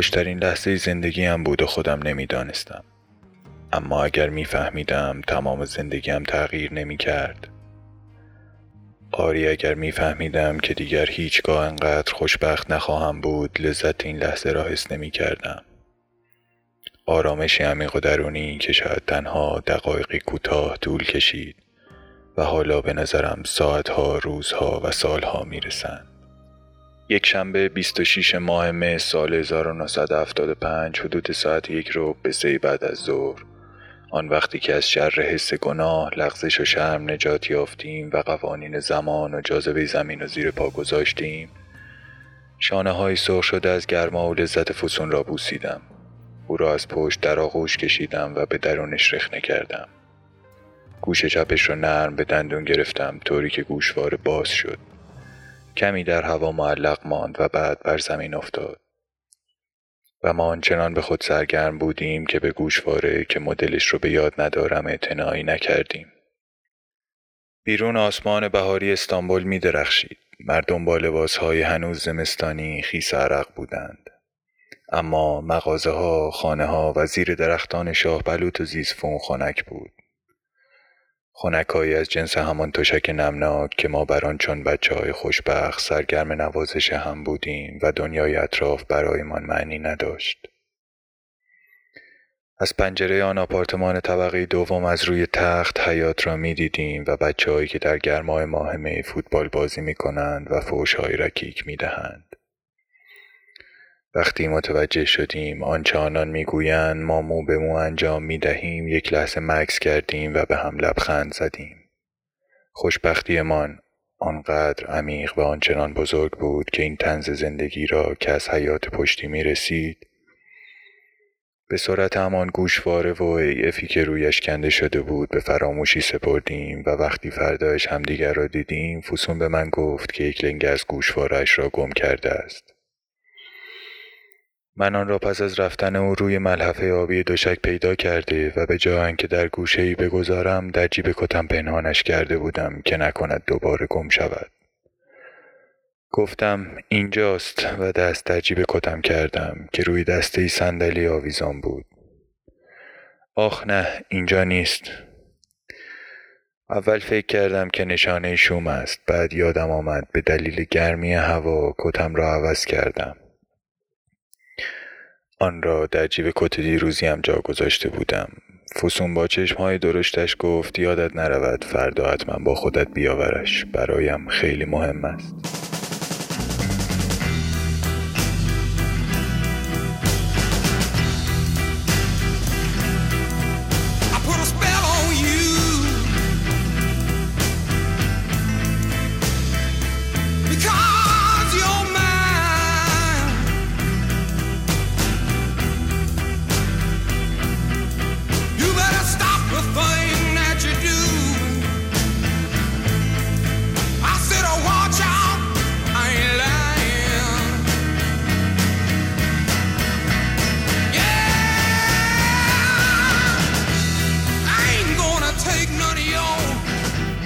خوشترین لحظه زندگی هم بود و خودم نمی‌دانستم. اما اگر میفهمیدم تمام زندگیم تغییر نمی کرد آری اگر میفهمیدم که دیگر هیچگاه انقدر خوشبخت نخواهم بود لذت این لحظه را حس نمی کردم آرامش عمیق و درونی که شاید تنها دقایقی کوتاه طول کشید و حالا به نظرم ساعتها روزها و سالها می‌رسند. یک شنبه 26 ماه مه سال 1975 حدود ساعت یک رو به سه بعد از ظهر. آن وقتی که از شر حس گناه لغزش و شرم نجات یافتیم و قوانین زمان و جاذبه زمین و زیر پا گذاشتیم شانه های سرخ شده از گرما و لذت فسون را بوسیدم. او را از پشت در آغوش کشیدم و به درونش رخنه کردم. گوش چپش را نرم به دندون گرفتم طوری که گوشواره باز شد. کمی در هوا معلق ماند و بعد بر زمین افتاد و ما آنچنان به خود سرگرم بودیم که به گوشواره که مدلش رو به یاد ندارم اعتنایی نکردیم بیرون آسمان بهاری استانبول می درخشید. مردم با لباسهای هنوز زمستانی خیس عرق بودند. اما مغازه ها، خانه ها و زیر درختان شاه بلوط و زیزفون خنک بود. خونکایی از جنس همان تشک نمناک که ما بر آن چون بچه های خوشبخت سرگرم نوازش هم بودیم و دنیای اطراف برایمان معنی نداشت. از پنجره آن آپارتمان طبقه دوم از روی تخت حیات را می دیدیم و بچههایی که در گرمای ماه می فوتبال بازی می کنند و فوش های رکیک می دهند. وقتی متوجه شدیم آنچه آنان می‌گویند ما مو به مو انجام می دهیم یک لحظه مکس کردیم و به هم لبخند زدیم. خوشبختیمان آنقدر عمیق و آنچنان بزرگ بود که این تنز زندگی را که از حیات پشتی می رسید به سرعت همان گوشواره و ایفی که رویش کنده شده بود به فراموشی سپردیم و وقتی فردایش همدیگر را دیدیم فسون به من گفت که یک لنگ از گوشوارش را گم کرده است. من آن را پس از رفتن او روی ملحفه آبی دوشک پیدا کرده و به جای که در گوشه ای بگذارم در جیب کتم پنهانش کرده بودم که نکند دوباره گم شود. گفتم اینجاست و دست در جیب کتم کردم که روی دسته صندلی آویزان بود. آخ نه اینجا نیست. اول فکر کردم که نشانه شوم است. بعد یادم آمد به دلیل گرمی هوا کتم را عوض کردم. آن را در جیب کت دیروزی هم جا گذاشته بودم. فسون با های درشتش گفت یادت نرود فردا حتما با خودت بیاورش. برایم خیلی مهم است.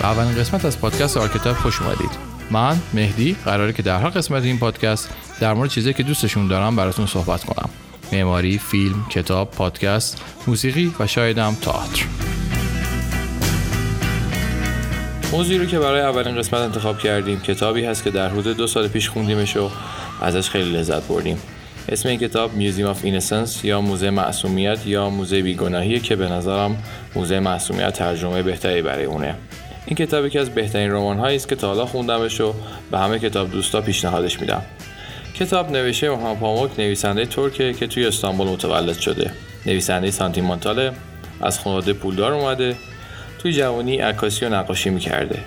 اولین قسمت از پادکست آرکتایپ خوش اومدید. من مهدی قراره که در هر قسمت این پادکست در مورد چیزی که دوستشون دارم براتون صحبت کنم. معماری، فیلم، کتاب، پادکست، موسیقی و شایدم تئاتر. موضوعی رو که برای اولین قسمت انتخاب کردیم کتابی هست که در حدود دو سال پیش خوندیمش و ازش خیلی لذت بردیم. اسم این کتاب Museum of Innocence یا موزه معصومیت یا موزه بیگناهی که به نظرم موزه معصومیت ترجمه بهتری برای اونه. این کتاب یکی از بهترین رمان هایی است که تا حالا خوندمش و به همه کتاب دوستا پیشنهادش میدم. کتاب نوشته محمد پاموک نویسنده ترکه که توی استانبول متولد شده. نویسنده سانتیمانتاله از خانواده پولدار اومده. توی جوانی عکاسی و نقاشی می‌کرده.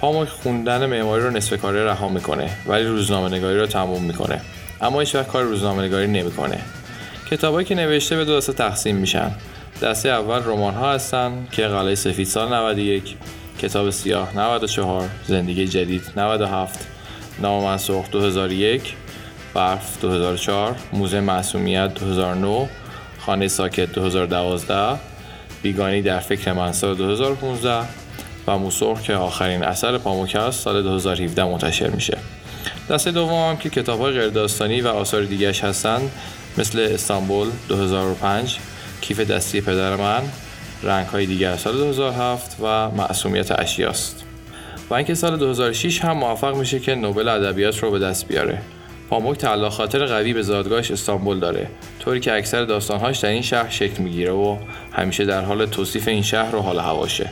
پاموک خوندن معماری رو نصف کاره رها می‌کنه ولی روزنامه نگاری رو تموم می‌کنه. اما هیچ وقت کار روزنامه نگاری نمی‌کنه. کتابایی که نوشته به دو دسته تقسیم میشن. دسته اول رمان ها هستن که قلعه سفید سال 91 کتاب سیاه 94 زندگی جدید 97 نام منسوخ 2001 برف 2004 موزه معصومیت 2009 خانه ساکت 2012 بیگانی در فکر من سال 2015 و موسرخ که آخرین اثر پاموک است سال 2017 منتشر میشه. دسته دوم هم که کتاب های غیر و آثار دیگرش هستند مثل استانبول 2005 کیف دستی پدر من رنگ های دیگر سال 2007 و معصومیت اشیاست. و اینکه سال 2006 هم موفق میشه که نوبل ادبیات رو به دست بیاره. پاموک تعلق خاطر قوی به زادگاهش استانبول داره طوری که اکثر داستانهاش در این شهر شکل می‌گیره و همیشه در حال توصیف این شهر و حال هواشه.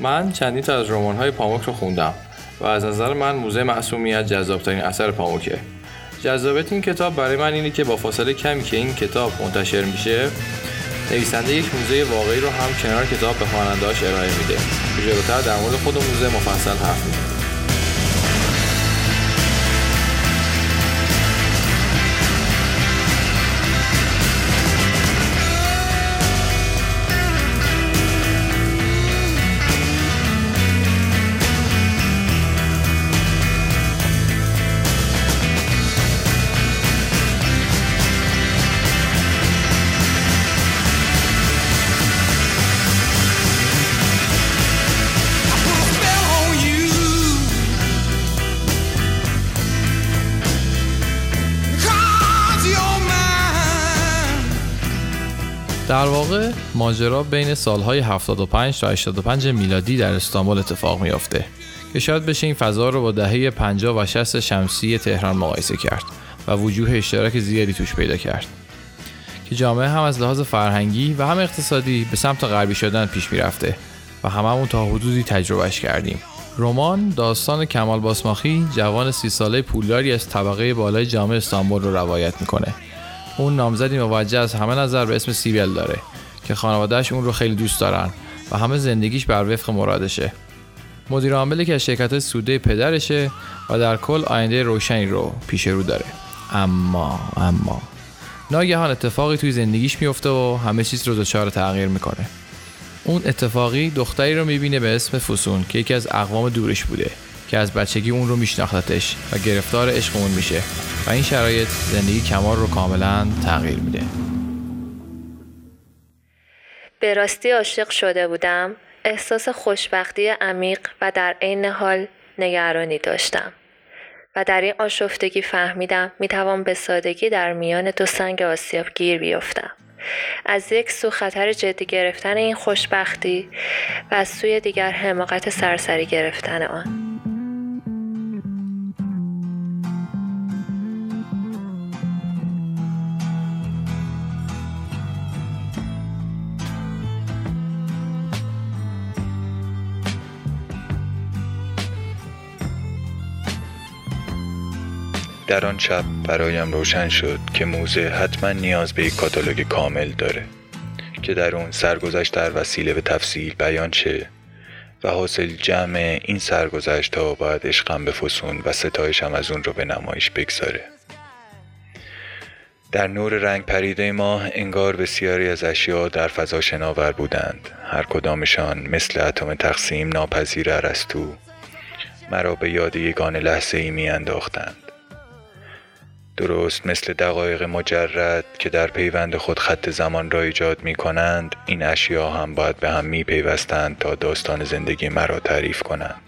من چندین تا از رمان‌های پاموک رو خوندم و از نظر من موزه معصومیت جذابترین اثر پاموکه. جذابیت این کتاب برای من اینه که با فاصله کمی که این کتاب منتشر میشه نویسنده یک موزه واقعی رو هم کنار کتاب به خواننده‌اش ارائه میده. جلوتر در مورد خود موزه مفصل حرف می‌زنه. در واقع ماجرا بین سالهای 75 تا 85 میلادی در استانبول اتفاق میافته که شاید بشه این فضا رو با دهه 50 و 60 شمسی تهران مقایسه کرد و وجوه اشتراک زیادی توش پیدا کرد که جامعه هم از لحاظ فرهنگی و هم اقتصادی به سمت غربی شدن پیش می‌رفته و هممون تا حدودی تجربهش کردیم. رمان داستان کمال باسماخی جوان سی ساله پولداری از طبقه بالای جامعه استانبول رو روایت می‌کنه. اون نامزدی موجه از همه نظر به اسم سیبل داره که خانوادهش اون رو خیلی دوست دارن و همه زندگیش بر وفق مرادشه. مدیر عاملی که از شرکت سوده پدرشه و در کل آینده روشنی رو پیش رو داره. اما اما. ناگهان اتفاقی توی زندگیش میفته و همه چیز رو دچار تغییر می‌کنه. اون اتفاقی دختری رو می‌بینه به اسم فسون که یکی از اقوام دورش بوده. که از بچگی اون رو میشناختش و گرفتار عشق اون میشه. و این شرایط زندگی کمال رو کاملا تغییر میده. به راستی عاشق شده بودم احساس خوشبختی عمیق و در عین حال نگرانی داشتم. و در این آشفتگی فهمیدم می‌توان به سادگی در میان دو سنگ آسیاب گیر بیفتم. از یک سو خطر جدی گرفتن این خوشبختی و از سوی دیگر حماقت سرسری گرفتن آن. در آن شب برایم روشن شد که موزه حتما نیاز به یک کاتالوگ کامل داره که در اون سرگذشت در وسیله به تفصیل بیان شه و حاصل جمع این سرگذشت ها باید عشقم به فسون و ستایشم از اون رو به نمایش بگذاره. در نور رنگ پریده ماه انگار بسیاری از اشیا در فضا شناور بودند. هر کدامشان مثل اتم تقسیم ناپذیر ارسطو مرا به یاد یگان لحظه ای می انداختند درست مثل دقایق مجرد که در پیوند خود خط زمان را ایجاد می کنند این اشیا هم باید به هم می پیوستند تا داستان زندگی مرا تعریف کنند.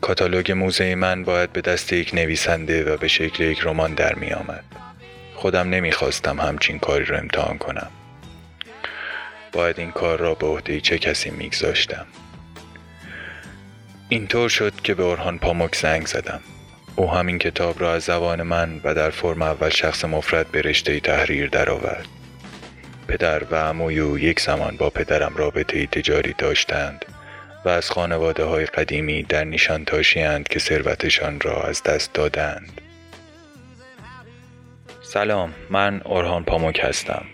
کاتالوگ موزه من باید به دست یک نویسنده و به شکل یک رمان در می آمد. خودم نمی‌خواستم همچین کاری را امتحان کنم. باید این کار را به عهده چه کسی میگذاشتم. اینطور شد که به اورهان پاموک زنگ زدم. او همین کتاب را از زبان من و در فرم اول شخص مفرد به رشته تحریر درآورد. پدر و عموی او یک زمان با پدرم رابطه تجاری داشتند و از خانواده های قدیمی در نیشان تاشیند که ثروتشان را از دست دادند. سلام من اورهان پاموک هستم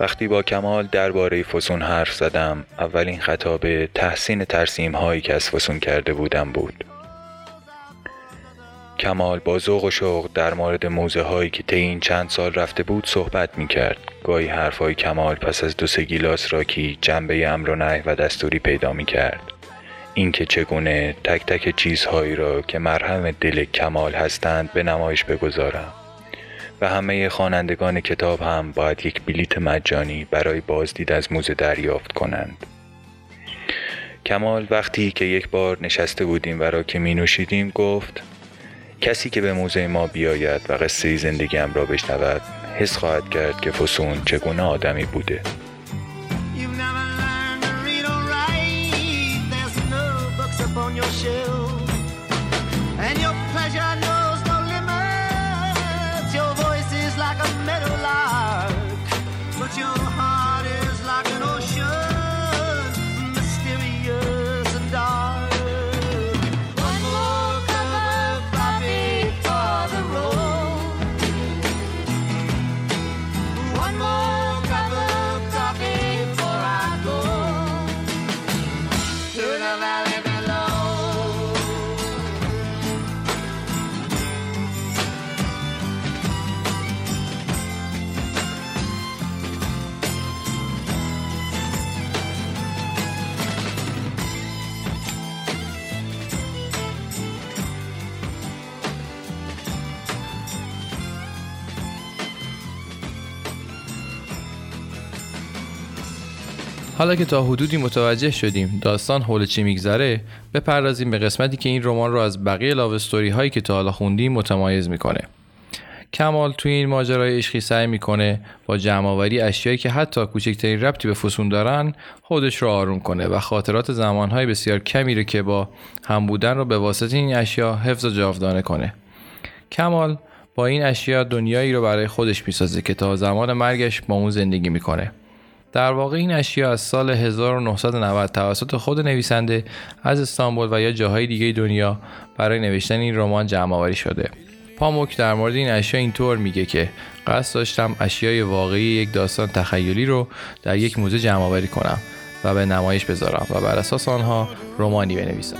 وقتی با کمال درباره فسون حرف زدم اولین خطاب تحسین ترسیم هایی که از فسون کرده بودم بود کمال با ذوق و شوق در مورد موزه هایی که طی این چند سال رفته بود صحبت می کرد. گاهی حرفهای کمال پس از دو سه گیلاس راکی جنبه امر و نه و دستوری پیدا می کرد. اینکه چگونه تک تک چیزهایی را که مرهم دل کمال هستند به نمایش بگذارم و همه خوانندگان کتاب هم باید یک بلیت مجانی برای بازدید از موزه دریافت کنند. کمال وقتی که یک بار نشسته بودیم و را که می نوشیدیم گفت کسی که به موزه ما بیاید و قصه زندگیم را بشنود حس خواهد کرد که فسون چگونه آدمی بوده. حالا که تا حدودی متوجه شدیم داستان حول چی میگذره بپردازیم به قسمتی که این رمان رو از بقیه لاوستوری هایی که تا حالا خوندیم متمایز می‌کنه. کمال توی این ماجرای عشقی سعی می‌کنه با جمعآوری اشیایی که حتی کوچکترین ربطی به فسون دارن خودش رو آروم کنه و خاطرات زمانهای بسیار کمی رو که با هم بودن رو به واسطه این اشیا حفظ و جاودانه کنه. کمال با این اشیا دنیایی رو برای خودش می‌سازه که تا زمان مرگش با اون زندگی می‌کنه. در واقع این اشیا از سال 1990 توسط خود نویسنده از استانبول و یا جاهای دیگه دنیا برای نوشتن این رمان جمع آوری شده. پاموک در مورد این اشیا اینطور میگه که قصد داشتم اشیای واقعی یک داستان تخیلی رو در یک موزه جمع آوری کنم و به نمایش بذارم و بر اساس آنها رمانی بنویسم.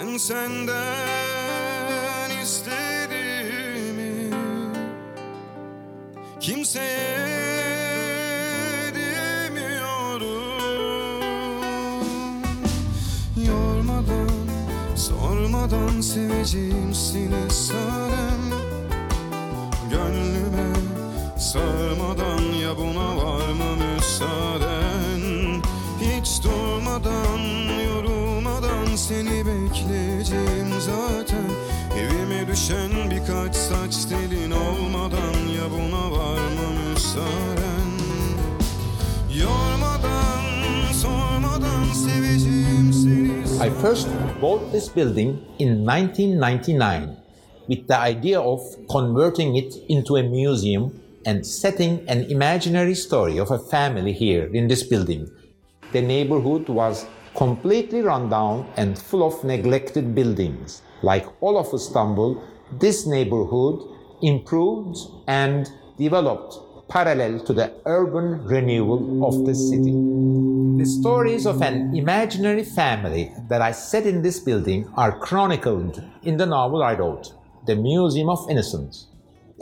Ben senden kimseye Yormadan, sormadan seveceğim seni sarem Gönlüme sarmadan ya buna var mı müsaaden? Hiç durmadan, yorulmadan seni bekleyeceğim zaten. Evime düşen birkaç saç telin buna müsaaren Yormadan, sormadan seveceğim seni I first bought this building in 1999 with the idea of converting it into a museum and setting an imaginary story of a family here in this building. The neighborhood was completely run down and full of neglected buildings. Like all of Istanbul, this neighborhood improved and developed parallel to the urban renewal of the city. The stories of an imaginary family that I set in this building are chronicled in the novel I wrote, The Museum of Innocence,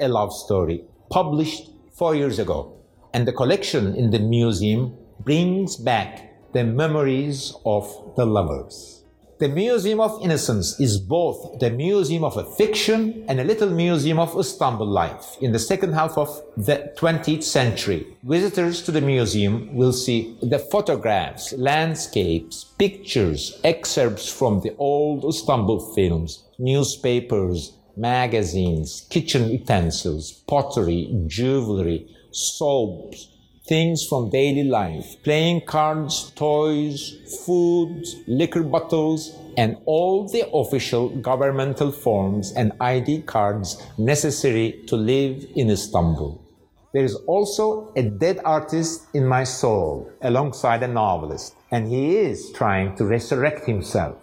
a love story published four years ago. And the collection in the museum brings back the memories of the lovers. The Museum of Innocence is both the museum of a fiction and a little museum of Istanbul life in the second half of the 20th century. Visitors to the museum will see the photographs, landscapes, pictures, excerpts from the old Istanbul films, newspapers, magazines, kitchen utensils, pottery, jewelry, soaps, things from daily life playing cards, toys, food, liquor bottles, and all the official governmental forms and ID cards necessary to live in Istanbul. There is also a dead artist in my soul alongside a novelist, and he is trying to resurrect himself.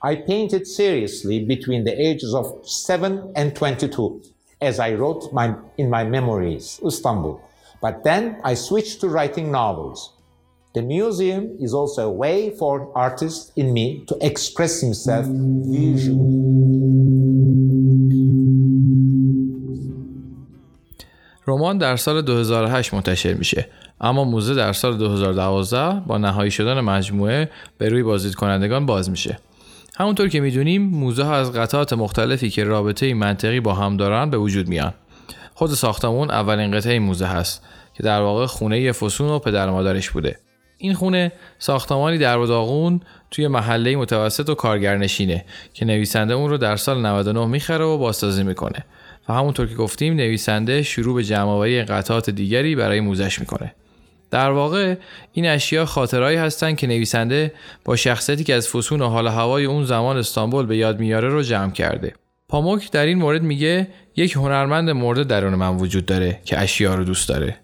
I painted seriously between the ages of 7 and 22 as I wrote my, in my memories, Istanbul. But then I switched to writing novels. The museum is also a way for artist in me to express himself visually. رمان در سال 2008 منتشر میشه اما موزه در سال 2012 با نهایی شدن مجموعه به روی بازدید کنندگان باز میشه همونطور که می‌دونیم موزه ها از قطعات مختلفی که رابطه منطقی با هم دارن به وجود میان خود ساختمون اولین قطعه موزه هست که در واقع خونه فسون و پدر مادرش بوده. این خونه ساختمانی در و داغون توی محله متوسط و کارگرنشینه که نویسنده اون رو در سال 99 می‌خره و بازسازی می‌کنه. و همونطور که گفتیم نویسنده شروع به جمعآوری قطعات دیگری برای موزش می‌کنه. در واقع این اشیا خاطرهایی هستند که نویسنده با شخصیتی که از فسون و حال هوای اون زمان استانبول به یاد میاره رو جمع کرده. پاموک در این مورد میگه یک هنرمند مرده درون من وجود داره که اشیا رو دوست داره.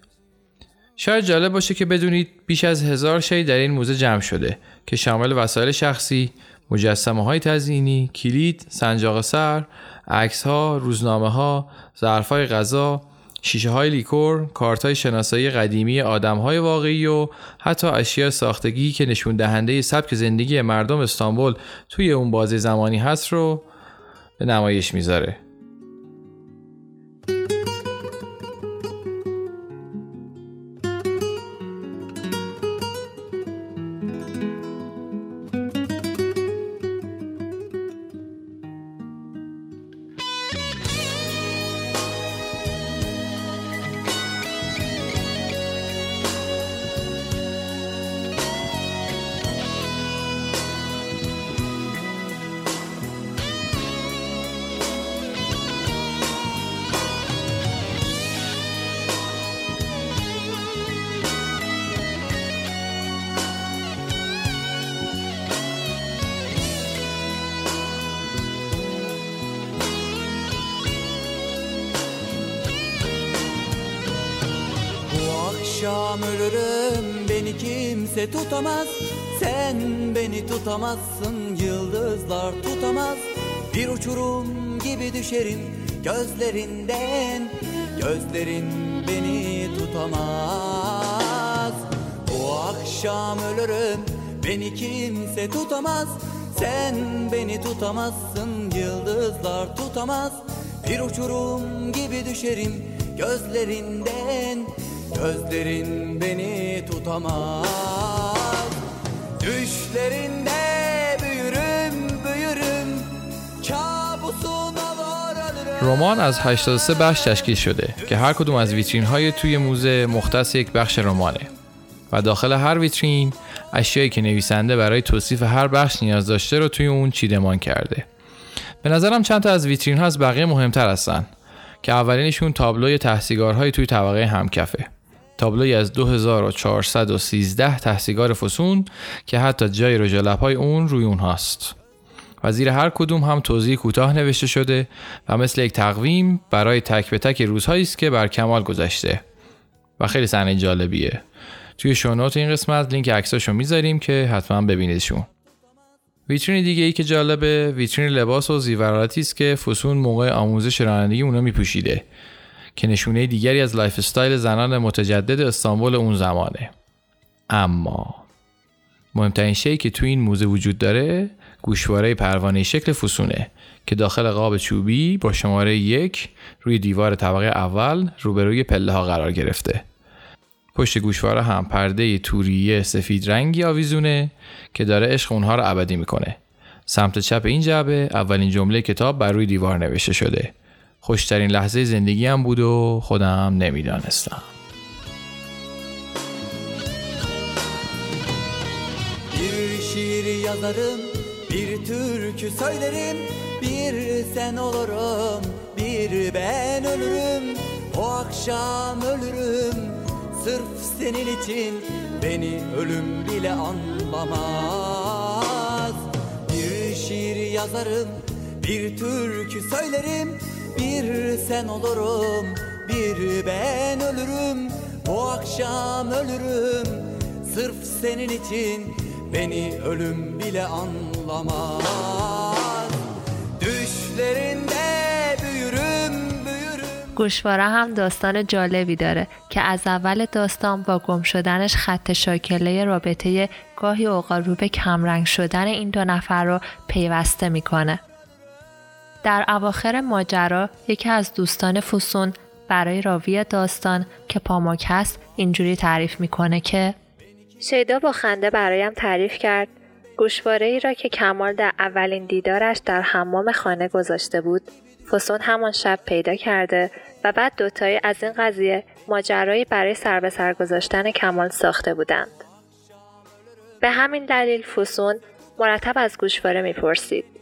شاید جالب باشه که بدونید بیش از هزار شی در این موزه جمع شده که شامل وسایل شخصی، مجسمه های تزیینی، کلید، سنجاق سر، عکس ها، روزنامه ها، ظرف های غذا، شیشه های لیکور، کارت های شناسایی قدیمی آدم های واقعی و حتی اشیاء ساختگی که نشون دهنده سبک زندگی مردم استانبول توی اون بازه زمانی هست رو به نمایش می‌ذاره. Ölürüm beni kimse tutamaz. Sen beni tutamazsın yıldızlar tutamaz. Bir uçurum gibi düşerim gözlerinden. Gözlerin beni tutamaz. Bu akşam ölürüm beni kimse tutamaz. Sen beni tutamazsın yıldızlar tutamaz. Bir uçurum gibi düşerim gözlerinden Gözlerin beni tutamaz. Düşlerinde büyürüm büyürüm. Kabusun رمان از 83 بخش تشکیل شده که هر کدوم از ویترین های توی موزه مختص یک بخش رمانه و داخل هر ویترین اشیایی که نویسنده برای توصیف هر بخش نیاز داشته رو توی اون چیدمان کرده به نظرم چند تا از ویترین ها از بقیه مهمتر هستن که اولینشون تابلوی تحصیلگارهای توی طبقه همکفه تابلوی از 2413 تحصیلگار فسون که حتی جای رژ های اون روی اونهاست و زیر هر کدوم هم توضیح کوتاه نوشته شده و مثل یک تقویم برای تک به تک روزهایی است که بر کمال گذشته. و خیلی صحنه جالبیه. توی شونوت این قسمت لینک عکساشو می‌ذاریم که حتما ببینیدشون. ویترین دیگه ای که جالبه ویترین لباس و زیورالاتی است که فسون موقع آموزش رانندگی اونا میپوشیده. که نشونه دیگری از lifestyle زنان متجدد استانبول اون زمانه. اما مهمترین شی که تو این موزه وجود داره گوشواره پروانه شکل فسونه که داخل قاب چوبی با شماره یک روی دیوار طبقه اول روبروی پله ها قرار گرفته. پشت گوشواره هم پرده توری سفید رنگی آویزونه که داره عشق اونها رو ابدی می‌کنه. سمت چپ این جعبه اولین جمله کتاب بر روی دیوار نوشته شده. خوشترین لحظه زندگیم بود و خودم nemidanestم Bir şiir yazarım, bir türkü söylerim Bir sen olurum, bir ben ölürüm O akşam ölürüm, sırf senin için Beni ölüm bile anlamaz Bir şiir yazarım, bir türkü söylerim Bir sen olurum, bir ben ölürüm. Bu akşam ölürüm, sırf senin için Beni ölüm bile anlamaz. Düşlerinde büyürüm گوشواره هم داستان جالبی داره که از اول داستان با گم شدنش خط شاکله رابطه گاهی اوقات رو به کمرنگ شدن این دو نفر رو پیوسته می‌کنه. در اواخر ماجرا یکی از دوستان فسون برای راوی داستان که پاماک هست اینجوری تعریف می‌کنه که شیدا با خنده برایم تعریف کرد گوشواره ای را که کمال در اولین دیدارش در حمام خانه گذاشته بود فسون همان شب پیدا کرده و بعد دوتایی از این قضیه ماجرایی برای سر به سر گذاشتن کمال ساخته بودند به همین دلیل فوسون مرتب از گوشواره می‌پرسید.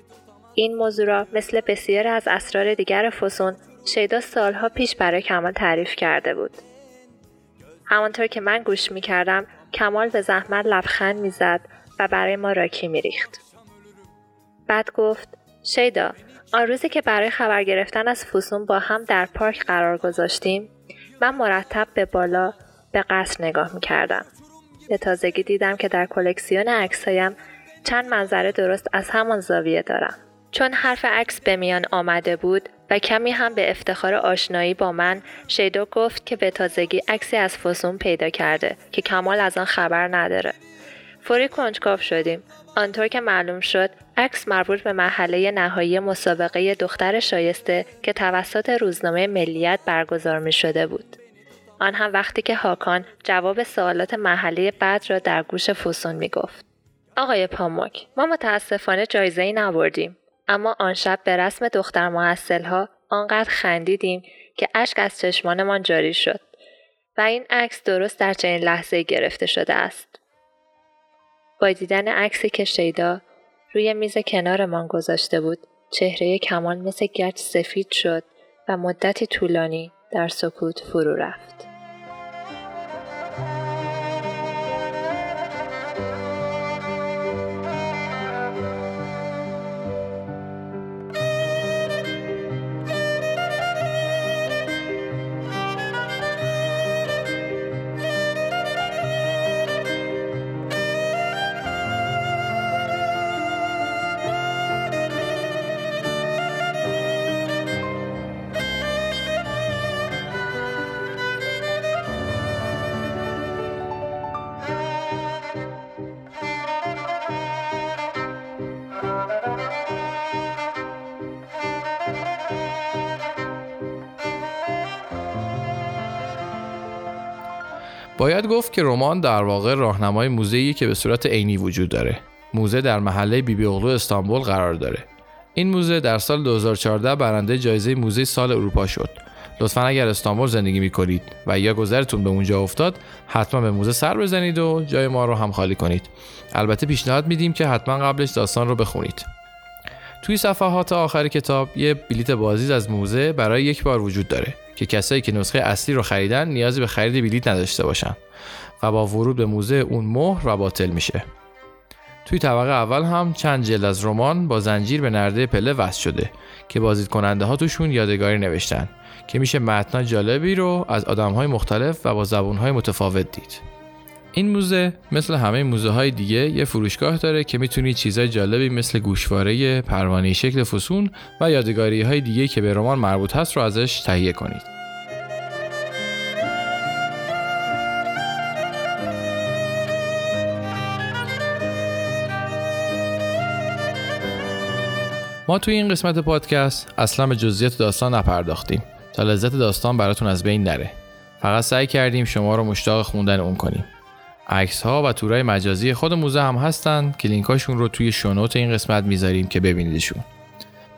این موضوع را مثل بسیاری از اسرار دیگر فوسون شیدا سالها پیش برای کمال تعریف کرده بود. همانطور که من گوش می‌کردم کمال به زحمت لبخند می‌زد و برای ما راکی میریخت. بعد گفت شیدا آن روزی که برای خبر گرفتن از فوسون با هم در پارک قرار گذاشتیم من مرتب به بالا به قصر نگاه می‌کردم. به تازگی دیدم که در کلکسیون عکسهایم چند منظره درست از همان زاویه دارم. چون حرف عکس به میان آمده بود و کمی هم به افتخار آشنایی با من شیدو گفت که به تازگی عکسی از فسون پیدا کرده که کمال از آن خبر نداره. فوری کنجکاو شدیم. آنطور که معلوم شد عکس مربوط به محله نهایی مسابقه دختر شایسته که توسط روزنامه ملیت برگزار می شده بود. آن هم وقتی که هاکان جواب سوالات محله بعد را در گوش فوسون می گفت. آقای پاموک ما متاسفانه جایزه ای نبردیم اما آن شب به رسم دختر محصل ها آنقدر خندیدیم که اشک از چشمانمان جاری شد و این عکس درست در چنین لحظه گرفته شده است. با دیدن عکسی که شیدا روی میز کنارمان گذاشته بود چهره کمال مثل گچ سفید شد و مدتی طولانی در سکوت فرو رفت. باید گفت که رمان در واقع راهنمای موزه‌ای که به صورت عینی وجود داره. موزه در محله بیبی اغلو استانبول قرار داره. این موزه در سال 2014 برنده جایزه موزه سال اروپا شد. لطفا اگر استانبول زندگی می‌کنید و یا گذرتون به اونجا افتاد حتما به موزه سر بزنید و جای ما رو هم خالی کنید البته پیشنهاد میدیم که حتما قبلش داستان رو بخونید توی صفحات آخر کتاب یه بلیت بازدید از موزه برای یک بار وجود داره که کسایی که نسخه اصلی رو خریدن نیازی به خرید بلیت نداشته باشن و با ورود به موزه اون مهر و باطل میشه. توی طبقه اول هم چند جلد از رمان با زنجیر به نرده پله وصل شده که بازدید کننده ها توشون یادگاری نوشتن که میشه متنای جالبی رو از آدم های مختلف و با زبون های متفاوت دید. این موزه مثل همه موزه های دیگه یه فروشگاه داره که می‌تونید چیزای جالبی مثل گوشواره پروانه شکل فسون و یادگاری های دیگه که به رمان مربوط هست رو ازش تهیه کنید. ما توی این قسمت پادکست اصلا به جزئیات داستان نپرداختیم تا لذت داستان براتون از بین نره. فقط سعی کردیم شما رو مشتاق خوندن اون کنیم. عکس ها و تورای مجازی خود موزه هم هستن که لینکاشون رو توی شونوت این قسمت می‌ذاریم که ببینیدشون.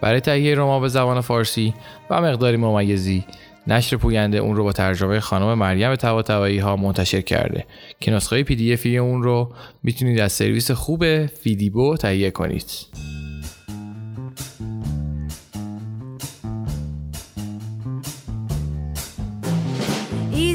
برای تهیه رما به زبان فارسی و مقداری ممیزی نشر پوینده اون رو با ترجمه خانم مریم طباطبایی ها منتشر کرده که نسخه پی دی افی اون رو می‌تونید از سرویس خوب فیدیبو تهیه کنید.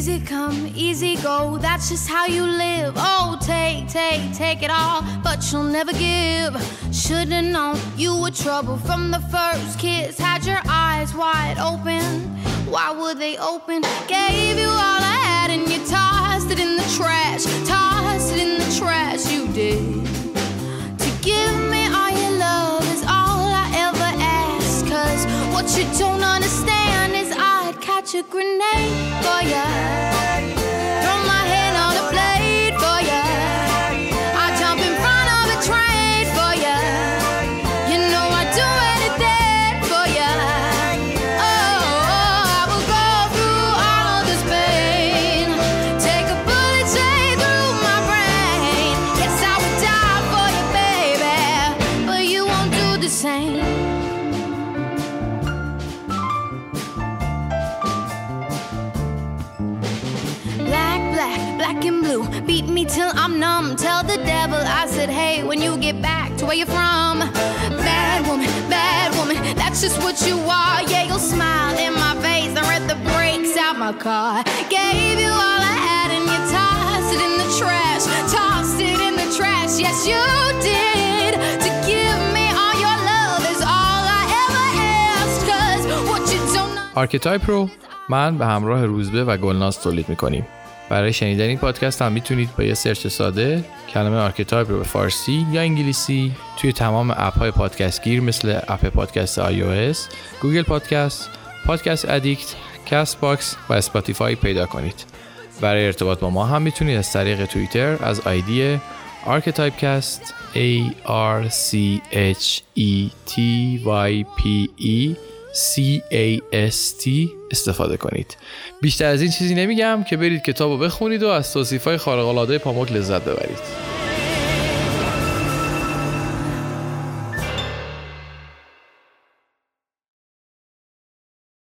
Easy come, easy go, that's just how you live. Oh, take, take, take it all, but you'll never give. Should've known you were trouble from the first kiss. Had your eyes wide open, why were they open? Gave you all I had and you tossed it in the trash. Tossed it in the trash, you did. A grenade for ya. Car. Gave you all I had and you tossed it in the trash. Tossed it in the trash, yes, you did. To give me all your love is all I ever asked. Cause what you don't know. آرکتایپ رو من به همراه روزبه و گلناز تولید می‌کنیم برای شنیدن این پادکست هم می‌تونید با یه سرچ ساده کلمه آرکتایپ رو به فارسی یا انگلیسی توی تمام اپ های پادکست گیر مثل اپ پادکست iOS، گوگل پادکست، Podcast Addict، Castbox و اسپاتیفای پیدا کنید. برای ارتباط با ما هم می‌تونید از طریق توییتر از آیدی Archetypecast A R C H E T Y P E C A S T استفاده کنید بیشتر از این چیزی نمیگم که برید کتاب رو بخونید و از توصیف های خارق العاده پاموک لذت ببرید